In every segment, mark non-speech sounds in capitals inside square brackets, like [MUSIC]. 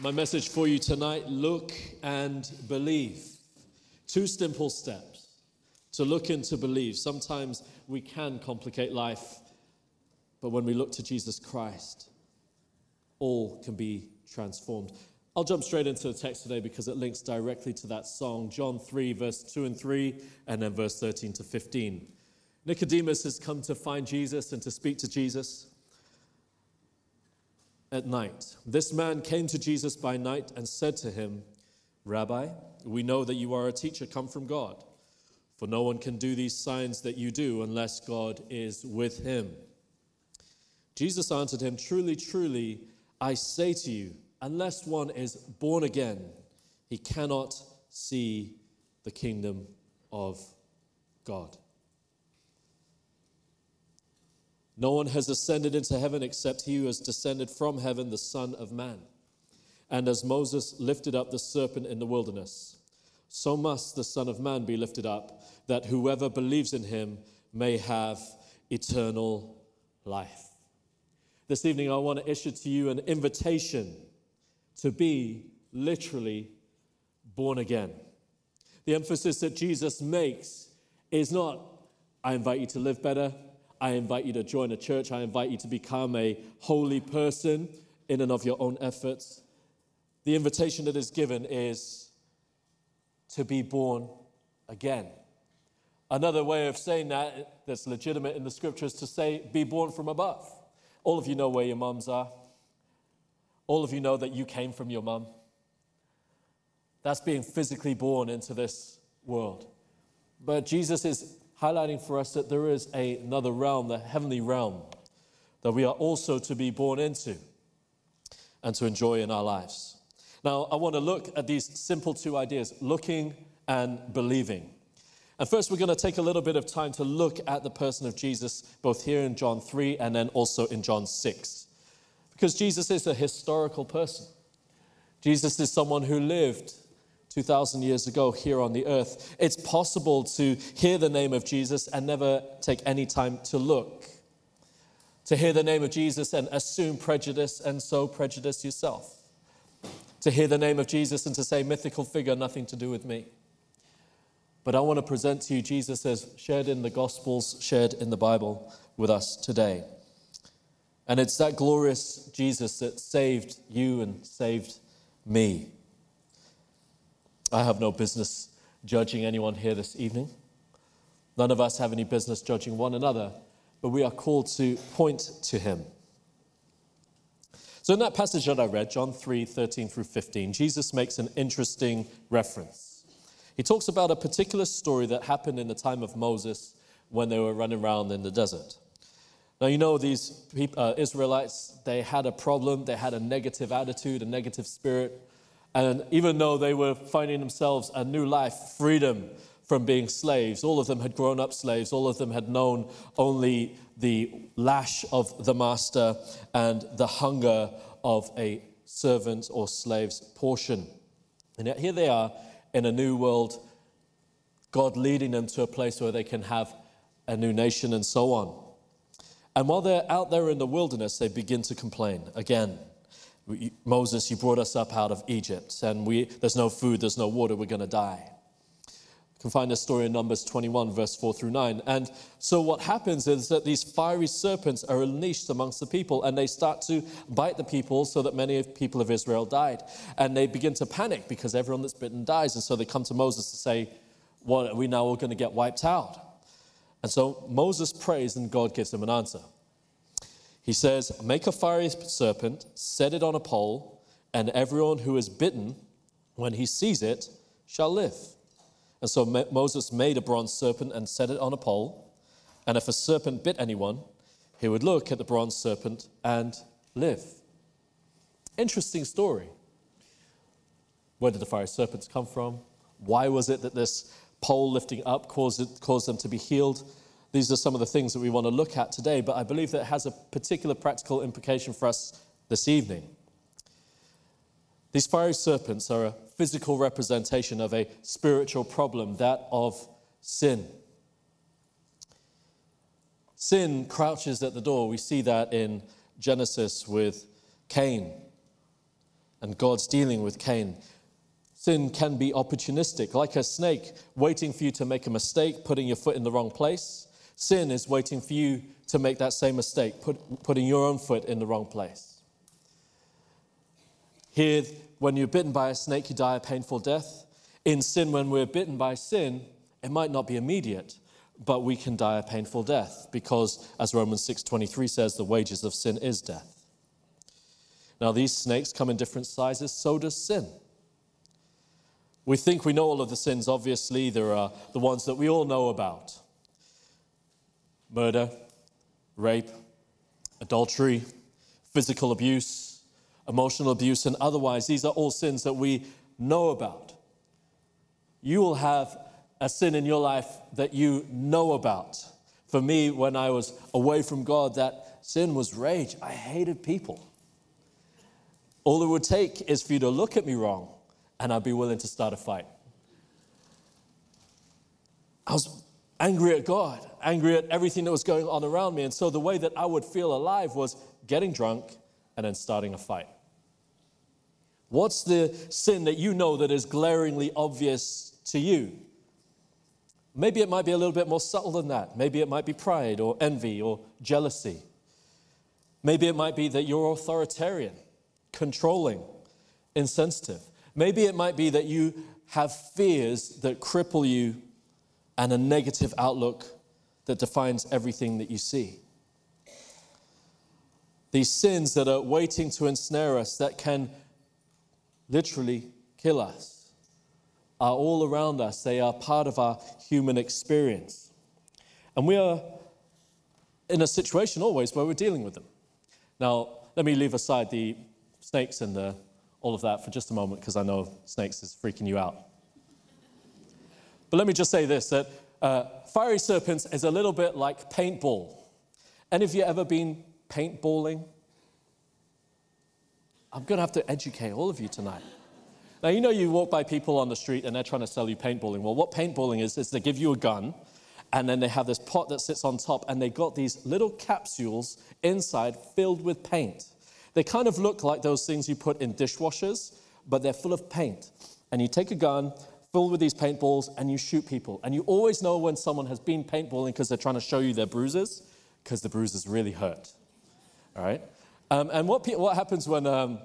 My message for you tonight look and believe. Two simple steps to look and to believe. Sometimes we can complicate life, but when we look to Jesus Christ, all can be transformed. I'll jump straight into the text today because it links directly to that song, John 3, verse 2 and 3, and then verse 13 to 15. Nicodemus has come to find Jesus and to speak to Jesus at night. This man came to Jesus by night and said to him, Rabbi, we know that you are a teacher come from God, for no one can do these signs that you do unless God is with him. Jesus answered him, Truly, truly, I say to you, unless one is born again, he cannot see the kingdom of God. No one has ascended into heaven except he who has descended from heaven, the Son of Man. And as Moses lifted up the serpent in the wilderness, so must the Son of Man be lifted up, that whoever believes in him may have eternal life. This evening, I want to issue to you an invitation to be literally born again. The emphasis that Jesus makes is not, I invite you to live better, I invite you to join a church. I invite you to become a holy person in and of your own efforts. The invitation that is given is to be born again. Another way of saying that that's legitimate in the scriptures to say, be born from above. All of you know where your mums are. All of you know that you came from your mum. That's being physically born into this world. But Jesus is highlighting for us that there is a, another realm, the heavenly realm, that we are also to be born into and to enjoy in our lives. Now, I want to look at these simple two ideas looking and believing. And first, we're going to take a little bit of time to look at the person of Jesus, both here in John 3 and then also in John 6. Because Jesus is a historical person. Jesus is someone who lived 2,000 years ago here on the earth. It's possible to hear the name of Jesus and never take any time to look. To hear the name of Jesus and assume prejudice and so prejudice yourself. To hear the name of Jesus and to say, mythical figure, nothing to do with me. But I want to present to you Jesus as shared in the Gospels, shared in the Bible with us today. And it's that glorious Jesus that saved you and saved me. I have no business judging anyone here this evening. None of us have any business judging one another, but we are called to point to him. So, in that passage that I read, John 3 13 through 15, Jesus makes an interesting reference. He talks about a particular story that happened in the time of Moses when they were running around in the desert. Now, you know, these people, uh, Israelites, they had a problem, they had a negative attitude, a negative spirit. And even though they were finding themselves a new life, freedom from being slaves, all of them had grown up slaves, all of them had known only the lash of the master and the hunger of a servant or slave's portion. And yet here they are in a new world, God leading them to a place where they can have a new nation and so on. And while they're out there in the wilderness, they begin to complain again. Moses, you brought us up out of Egypt, and we, there's no food, there's no water, we're going to die. You can find this story in Numbers 21, verse 4 through 9. And so, what happens is that these fiery serpents are unleashed amongst the people, and they start to bite the people, so that many people of Israel died. And they begin to panic because everyone that's bitten dies. And so, they come to Moses to say, What are we now all going to get wiped out? And so, Moses prays, and God gives him an answer. He says, Make a fiery serpent, set it on a pole, and everyone who is bitten, when he sees it, shall live. And so Moses made a bronze serpent and set it on a pole. And if a serpent bit anyone, he would look at the bronze serpent and live. Interesting story. Where did the fiery serpents come from? Why was it that this pole lifting up caused, it, caused them to be healed? These are some of the things that we want to look at today, but I believe that it has a particular practical implication for us this evening. These fiery serpents are a physical representation of a spiritual problem, that of sin. Sin crouches at the door. We see that in Genesis with Cain and God's dealing with Cain. Sin can be opportunistic, like a snake waiting for you to make a mistake, putting your foot in the wrong place. Sin is waiting for you to make that same mistake, put, putting your own foot in the wrong place. Here, when you're bitten by a snake, you die a painful death. In sin, when we're bitten by sin, it might not be immediate, but we can die a painful death because, as Romans 6:23 says, the wages of sin is death. Now, these snakes come in different sizes, so does sin. We think we know all of the sins, obviously. There are the ones that we all know about murder, rape, adultery, physical abuse, emotional abuse, and otherwise. These are all sins that we know about. You will have a sin in your life that you know about. For me, when I was away from God, that sin was rage. I hated people. All it would take is for you to look at me wrong and I'd be willing to start a fight. I was angry at God, angry at everything that was going on around me. And so the way that I would feel alive was getting drunk and then starting a fight. What's the sin that you know that is glaringly obvious to you? Maybe it might be a little bit more subtle than that. Maybe it might be pride or envy or jealousy. Maybe it might be that you're authoritarian, controlling, insensitive. Maybe it might be that you have fears that cripple you and a negative outlook that defines everything that you see. These sins that are waiting to ensnare us, that can literally kill us, are all around us. They are part of our human experience. And we are in a situation always where we're dealing with them. Now, let me leave aside the snakes and the all of that for just a moment because I know snakes is freaking you out. But let me just say this that uh, fiery serpents is a little bit like paintball. Any of you ever been paintballing? I'm going to have to educate all of you tonight. Now, you know, you walk by people on the street and they're trying to sell you paintballing. Well, what paintballing is, is they give you a gun and then they have this pot that sits on top and they got these little capsules inside filled with paint. They kind of look like those things you put in dishwashers, but they're full of paint. And you take a gun filled with these paintballs and you shoot people. And you always know when someone has been paintballing because they're trying to show you their bruises, because the bruises really hurt. All right? Um, and what, what happens when um,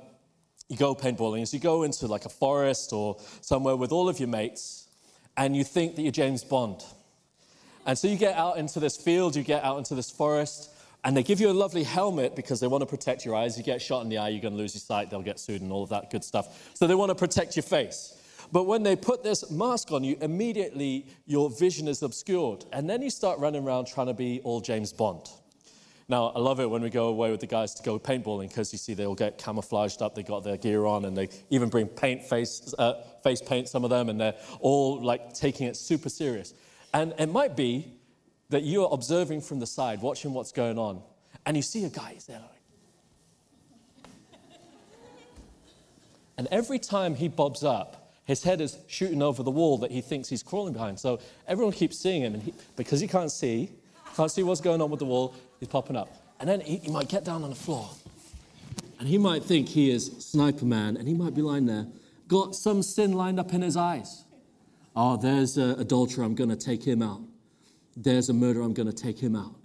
you go paintballing is you go into like a forest or somewhere with all of your mates and you think that you're James Bond. And so you get out into this field, you get out into this forest, and they give you a lovely helmet because they want to protect your eyes. You get shot in the eye, you're going to lose your sight, they'll get sued, and all of that good stuff. So they want to protect your face. But when they put this mask on you, immediately your vision is obscured. And then you start running around trying to be all James Bond. Now, I love it when we go away with the guys to go paintballing because you see they all get camouflaged up, they got their gear on, and they even bring paint face, uh, face paint, some of them, and they're all like taking it super serious. And it might be that you are observing from the side, watching what's going on, and you see a guy, he's there like, [LAUGHS] and every time he bobs up, his head is shooting over the wall that he thinks he's crawling behind. So everyone keeps seeing him, and he, because he can't see, can't see what's going on with the wall, he's popping up. And then he, he might get down on the floor, and he might think he is Sniper Man, and he might be lying there, got some sin lined up in his eyes. Oh, there's an adulterer, I'm going to take him out there's a murderer, I'm going to take him out.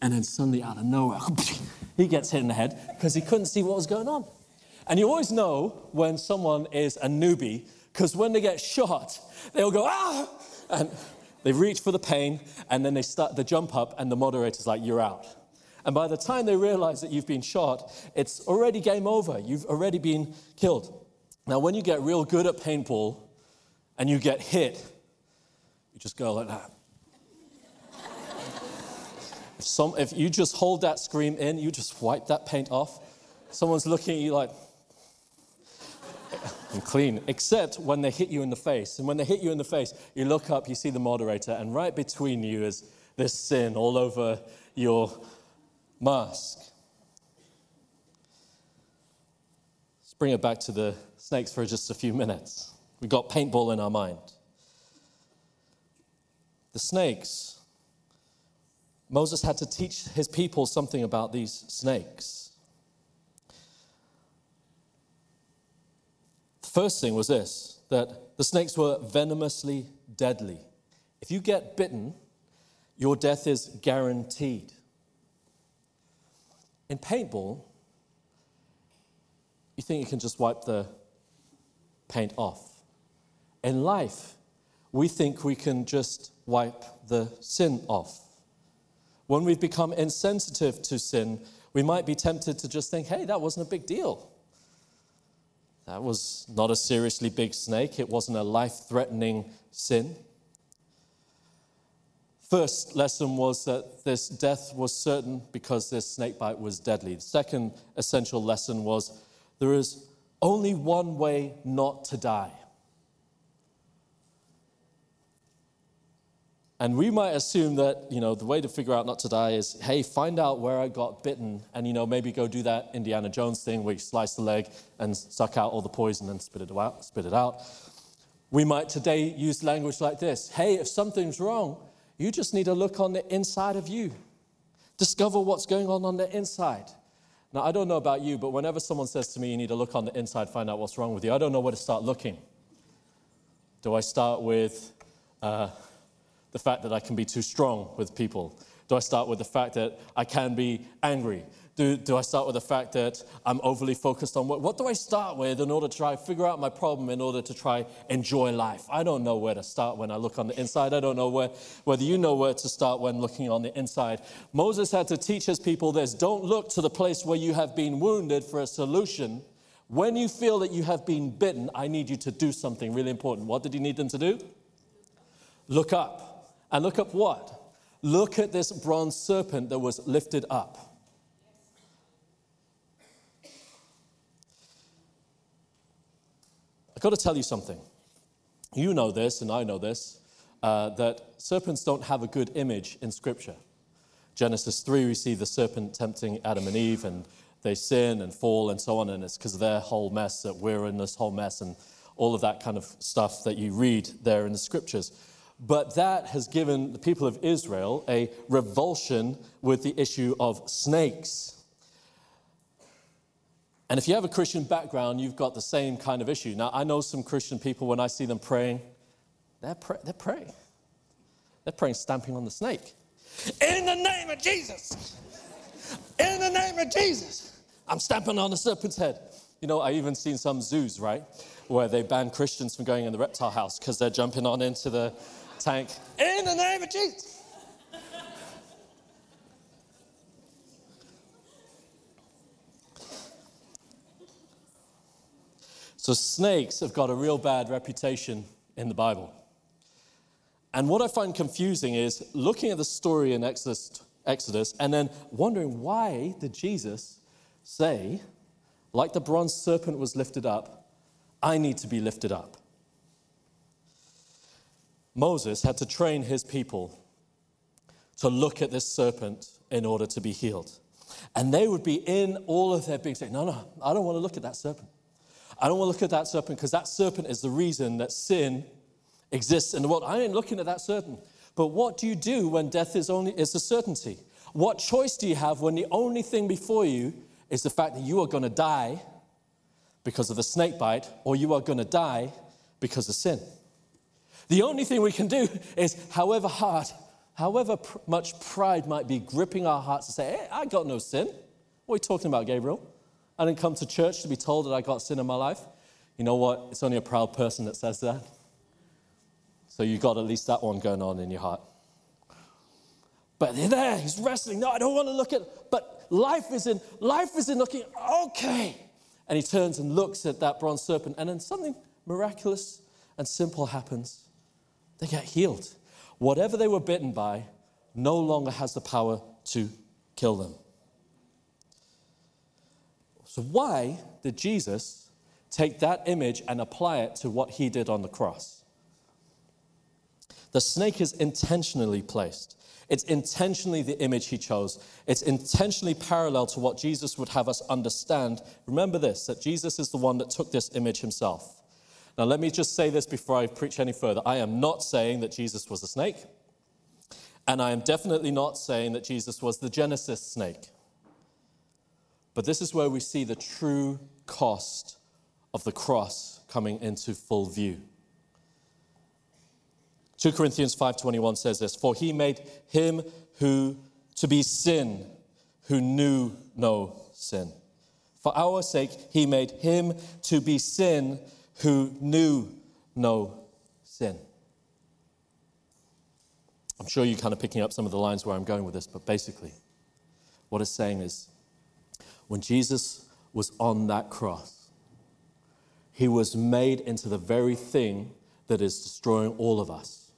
And then suddenly, out of nowhere, [LAUGHS] he gets hit in the head because he couldn't see what was going on. And you always know when someone is a newbie because when they get shot, they'll go, ah! And they reach for the pain, and then they start the jump up, and the moderator's like, you're out. And by the time they realize that you've been shot, it's already game over. You've already been killed. Now, when you get real good at paintball and you get hit, you just go like that. [LAUGHS] If, some, if you just hold that scream in, you just wipe that paint off, someone's looking at you like, I'm clean. Except when they hit you in the face. And when they hit you in the face, you look up, you see the moderator, and right between you is this sin all over your mask. Let's bring it back to the snakes for just a few minutes. We've got paintball in our mind. The snakes Moses had to teach his people something about these snakes. First thing was this that the snakes were venomously deadly. If you get bitten, your death is guaranteed. In paintball, you think you can just wipe the paint off. In life, we think we can just wipe the sin off. When we've become insensitive to sin, we might be tempted to just think, hey, that wasn't a big deal. That was not a seriously big snake, it wasn't a life threatening sin. First lesson was that this death was certain because this snake bite was deadly. The second essential lesson was there is only one way not to die. And we might assume that, you know, the way to figure out not to die is, hey, find out where I got bitten and, you know, maybe go do that Indiana Jones thing where you slice the leg and suck out all the poison and spit it out. Spit it out. We might today use language like this Hey, if something's wrong, you just need to look on the inside of you. Discover what's going on on the inside. Now, I don't know about you, but whenever someone says to me, you need to look on the inside, find out what's wrong with you, I don't know where to start looking. Do I start with, uh, the fact that I can be too strong with people? Do I start with the fact that I can be angry? Do, do I start with the fact that I'm overly focused on what, what do I start with in order to try figure out my problem in order to try enjoy life? I don't know where to start when I look on the inside. I don't know where, whether you know where to start when looking on the inside. Moses had to teach his people this don't look to the place where you have been wounded for a solution. When you feel that you have been bitten, I need you to do something really important. What did he need them to do? Look up. And look up what? Look at this bronze serpent that was lifted up. I've got to tell you something. You know this, and I know this, uh, that serpents don't have a good image in Scripture. Genesis 3, we see the serpent tempting Adam and Eve, and they sin and fall and so on, and it's because of their whole mess that we're in this whole mess and all of that kind of stuff that you read there in the Scriptures. But that has given the people of Israel a revulsion with the issue of snakes. And if you have a Christian background, you've got the same kind of issue. Now, I know some Christian people, when I see them praying, they're, pray- they're praying. They're praying, stamping on the snake. In the name of Jesus! In the name of Jesus! I'm stamping on the serpent's head. You know, I even seen some zoos, right, where they ban Christians from going in the reptile house because they're jumping on into the tank. In the name of Jesus. So, snakes have got a real bad reputation in the Bible. And what I find confusing is looking at the story in Exodus, Exodus and then wondering why did Jesus say, like the bronze serpent was lifted up, I need to be lifted up? Moses had to train his people to look at this serpent in order to be healed. And they would be in all of their being saying, No, no, I don't want to look at that serpent. I don't want to look at that serpent because that serpent is the reason that sin exists in the world. I ain't looking at that serpent. But what do you do when death is only is a certainty? What choice do you have when the only thing before you is the fact that you are going to die because of the snake bite or you are going to die because of sin? The only thing we can do is, however hard, however pr- much pride might be gripping our hearts to say, hey, I got no sin. What are you talking about, Gabriel? I didn't come to church to be told that I got sin in my life. You know what? It's only a proud person that says that. So you got at least that one going on in your heart. But there, he's wrestling. No, I don't want to look at, but life is in, life is in looking, okay. And he turns and looks at that bronze serpent, and then something miraculous and simple happens. They get healed. Whatever they were bitten by no longer has the power to kill them. So, why did Jesus take that image and apply it to what he did on the cross? The snake is intentionally placed. It's intentionally the image he chose. It's intentionally parallel to what Jesus would have us understand. Remember this that Jesus is the one that took this image himself. Now, let me just say this before I preach any further. I am not saying that Jesus was a snake, and I am definitely not saying that Jesus was the Genesis snake. But this is where we see the true cost of the cross coming into full view. 2 Corinthians 5:21 says this, "For he made him who to be sin who knew no sin. For our sake he made him to be sin who knew no sin." I'm sure you're kind of picking up some of the lines where I'm going with this, but basically, what it's saying is when Jesus was on that cross, he was made into the very thing that is destroying all of us.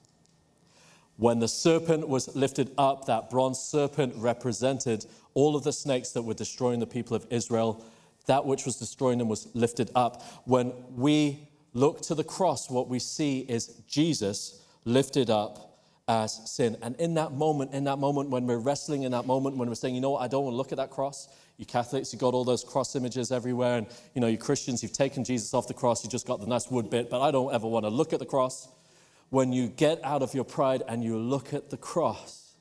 When the serpent was lifted up, that bronze serpent represented all of the snakes that were destroying the people of Israel. That which was destroying them was lifted up. When we look to the cross, what we see is Jesus lifted up as sin. And in that moment, in that moment when we're wrestling, in that moment when we're saying, you know what, I don't want to look at that cross, you Catholics, you've got all those cross images everywhere, and you know, you Christians, you've taken Jesus off the cross, you just got the nice wood bit, but I don't ever want to look at the cross. When you get out of your pride and you look at the cross,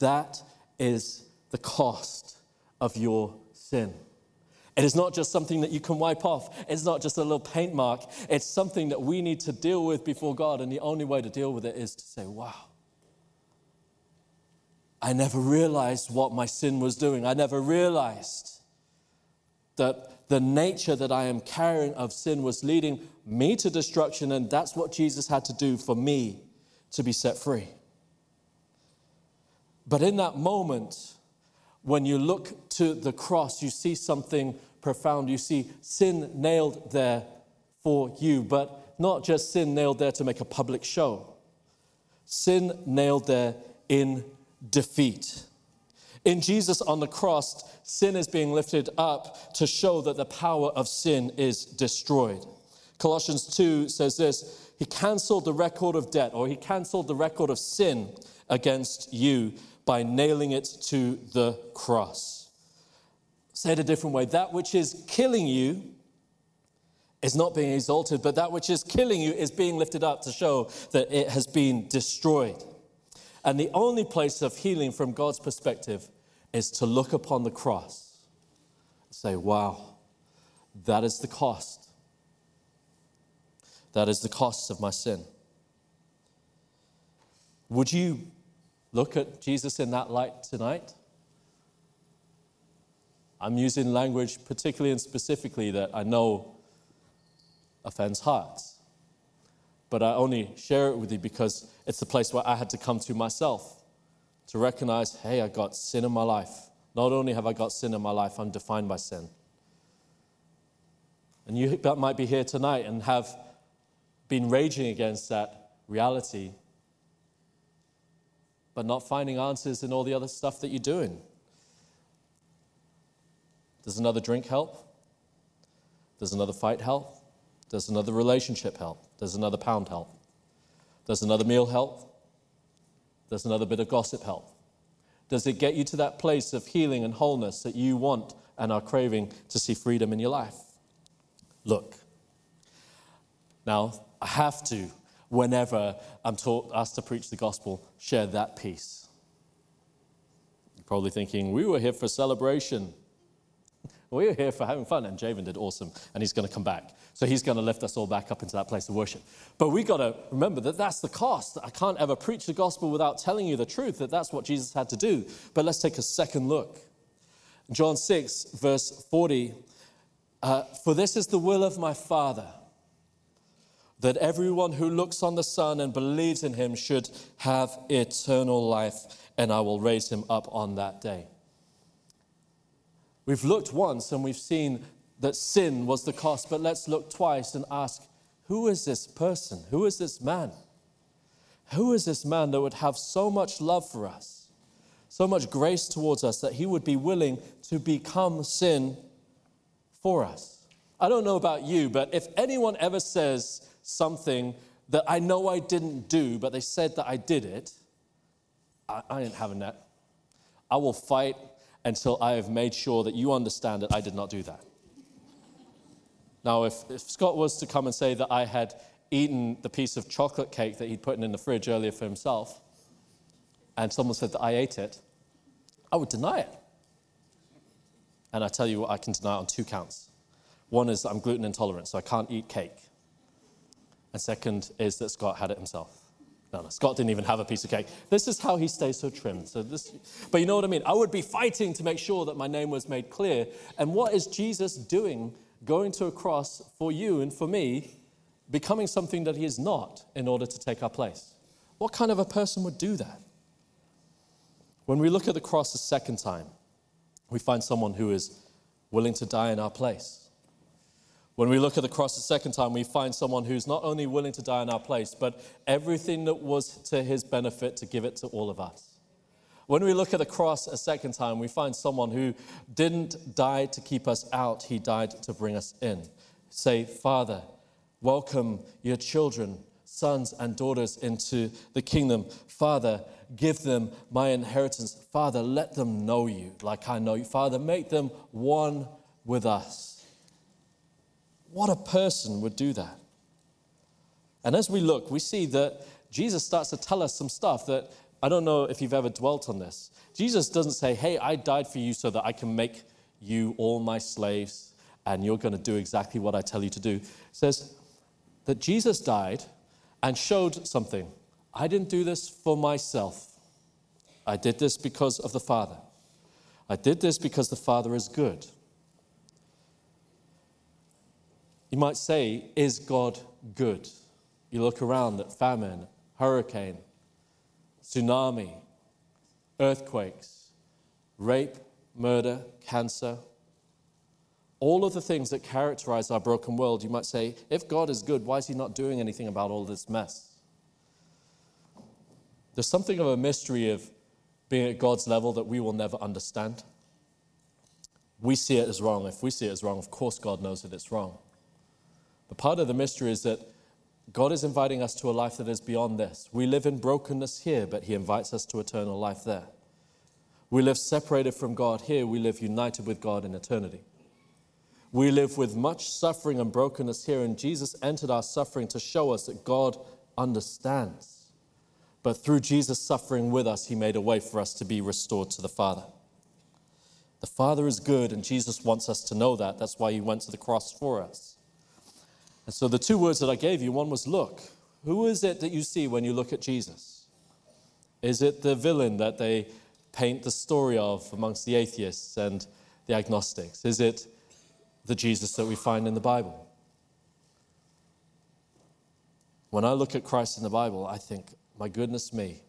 that is the cost of your sin. It is not just something that you can wipe off. It's not just a little paint mark. It's something that we need to deal with before God. And the only way to deal with it is to say, wow, I never realized what my sin was doing. I never realized that the nature that I am carrying of sin was leading me to destruction, and that's what Jesus had to do for me to be set free. But in that moment, when you look to the cross, you see something profound. You see sin nailed there for you, but not just sin nailed there to make a public show. Sin nailed there in defeat. In Jesus on the cross, sin is being lifted up to show that the power of sin is destroyed. Colossians 2 says this He canceled the record of debt, or He canceled the record of sin against you by nailing it to the cross. Say it a different way that which is killing you is not being exalted, but that which is killing you is being lifted up to show that it has been destroyed. And the only place of healing from God's perspective is to look upon the cross and say, wow, that is the cost. That is the cost of my sin. Would you look at Jesus in that light tonight? I'm using language particularly and specifically that I know offends hearts but I only share it with you because it's the place where I had to come to myself to recognize hey, I got sin in my life. Not only have I got sin in my life, I'm defined by sin. And you might be here tonight and have been raging against that reality, but not finding answers in all the other stuff that you're doing. Does another drink help? Does another fight help? Does another relationship help? Does another pound help? Does another meal help? Does another bit of gossip help? Does it get you to that place of healing and wholeness that you want and are craving to see freedom in your life? Look. Now, I have to, whenever I'm taught, asked to preach the gospel, share that peace. You're probably thinking, we were here for celebration. We were here for having fun, and Javen did awesome, and he's going to come back. So he's going to lift us all back up into that place of worship. But we got to remember that that's the cost. I can't ever preach the gospel without telling you the truth that that's what Jesus had to do. But let's take a second look. John 6, verse 40 uh, For this is the will of my Father, that everyone who looks on the Son and believes in him should have eternal life, and I will raise him up on that day. We've looked once and we've seen that sin was the cost, but let's look twice and ask who is this person? Who is this man? Who is this man that would have so much love for us, so much grace towards us that he would be willing to become sin for us? I don't know about you, but if anyone ever says something that I know I didn't do, but they said that I did it, I, I ain't having that. I will fight until I have made sure that you understand that I did not do that. Now, if, if Scott was to come and say that I had eaten the piece of chocolate cake that he'd put in the fridge earlier for himself, and someone said that I ate it, I would deny it. And I tell you what, I can deny it on two counts. One is I'm gluten intolerant, so I can't eat cake. And second is that Scott had it himself. No, no, Scott didn't even have a piece of cake. This is how he stays so trim. So this, but you know what I mean? I would be fighting to make sure that my name was made clear. And what is Jesus doing going to a cross for you and for me, becoming something that he is not in order to take our place? What kind of a person would do that? When we look at the cross a second time, we find someone who is willing to die in our place. When we look at the cross a second time, we find someone who's not only willing to die in our place, but everything that was to his benefit to give it to all of us. When we look at the cross a second time, we find someone who didn't die to keep us out, he died to bring us in. Say, Father, welcome your children, sons and daughters into the kingdom. Father, give them my inheritance. Father, let them know you like I know you. Father, make them one with us. What a person would do that? And as we look, we see that Jesus starts to tell us some stuff that I don't know if you've ever dwelt on this. Jesus doesn't say, Hey, I died for you so that I can make you all my slaves and you're going to do exactly what I tell you to do. He says that Jesus died and showed something. I didn't do this for myself, I did this because of the Father. I did this because the Father is good. You might say, Is God good? You look around at famine, hurricane, tsunami, earthquakes, rape, murder, cancer, all of the things that characterize our broken world, you might say, if God is good, why is He not doing anything about all this mess? There's something of a mystery of being at God's level that we will never understand. We see it as wrong. If we see it as wrong, of course God knows that it's wrong. But part of the mystery is that God is inviting us to a life that is beyond this. We live in brokenness here, but He invites us to eternal life there. We live separated from God here, we live united with God in eternity. We live with much suffering and brokenness here, and Jesus entered our suffering to show us that God understands. But through Jesus suffering with us, He made a way for us to be restored to the Father. The Father is good, and Jesus wants us to know that. That's why He went to the cross for us. And so the two words that I gave you one was look. Who is it that you see when you look at Jesus? Is it the villain that they paint the story of amongst the atheists and the agnostics? Is it the Jesus that we find in the Bible? When I look at Christ in the Bible, I think, my goodness me,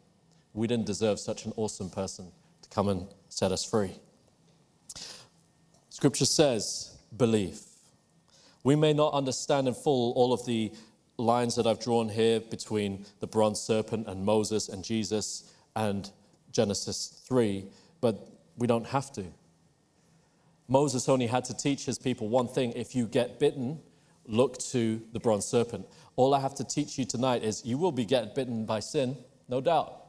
we didn't deserve such an awesome person to come and set us free. Scripture says, believe. We may not understand in full all of the lines that I've drawn here between the bronze serpent and Moses and Jesus and Genesis 3, but we don't have to. Moses only had to teach his people one thing if you get bitten, look to the bronze serpent. All I have to teach you tonight is you will be get bitten by sin, no doubt.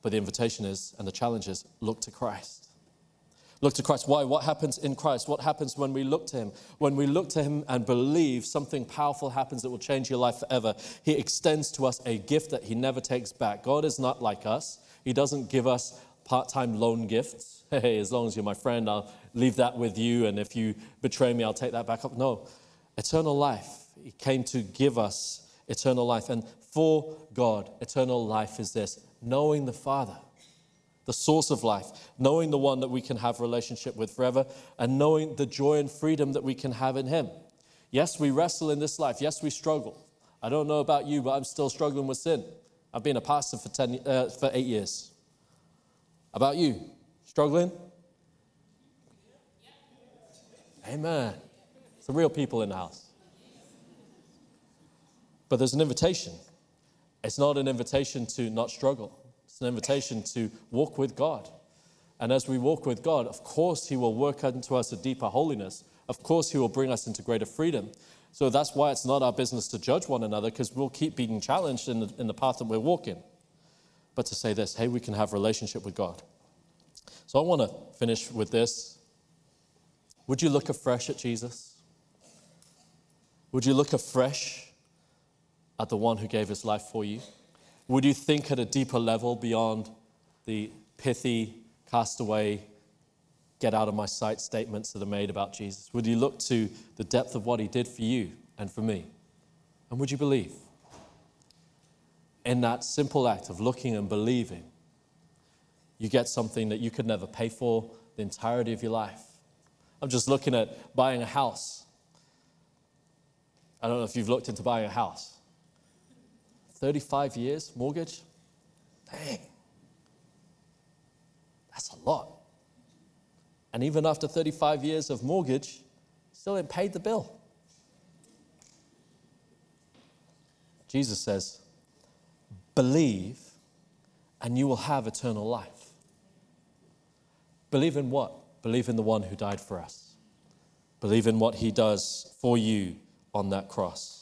But the invitation is, and the challenge is, look to Christ. Look to Christ. Why? What happens in Christ? What happens when we look to Him? When we look to Him and believe something powerful happens that will change your life forever, He extends to us a gift that He never takes back. God is not like us, He doesn't give us part time loan gifts. [LAUGHS] Hey, as long as you're my friend, I'll leave that with you. And if you betray me, I'll take that back up. No, eternal life. He came to give us eternal life. And for God, eternal life is this knowing the Father the source of life, knowing the one that we can have relationship with forever, and knowing the joy and freedom that we can have in Him. Yes, we wrestle in this life. Yes, we struggle. I don't know about you, but I'm still struggling with sin. I've been a pastor for, 10, uh, for eight years. About you? Struggling? Amen. Some real people in the house. But there's an invitation. It's not an invitation to not struggle. It's an invitation to walk with God. And as we walk with God, of course, He will work into us a deeper holiness. Of course, He will bring us into greater freedom. So that's why it's not our business to judge one another, because we'll keep being challenged in the, in the path that we're walking. But to say this, hey, we can have relationship with God. So I want to finish with this. Would you look afresh at Jesus? Would you look afresh at the one who gave his life for you? Would you think at a deeper level beyond the pithy, castaway get out of my sight statements that are made about Jesus? Would you look to the depth of what he did for you and for me? And would you believe? In that simple act of looking and believing, you get something that you could never pay for the entirety of your life. I'm just looking at buying a house. I don't know if you've looked into buying a house. 35 years mortgage? Dang. That's a lot. And even after 35 years of mortgage, still ain't paid the bill. Jesus says, Believe, and you will have eternal life. Believe in what? Believe in the one who died for us. Believe in what he does for you on that cross.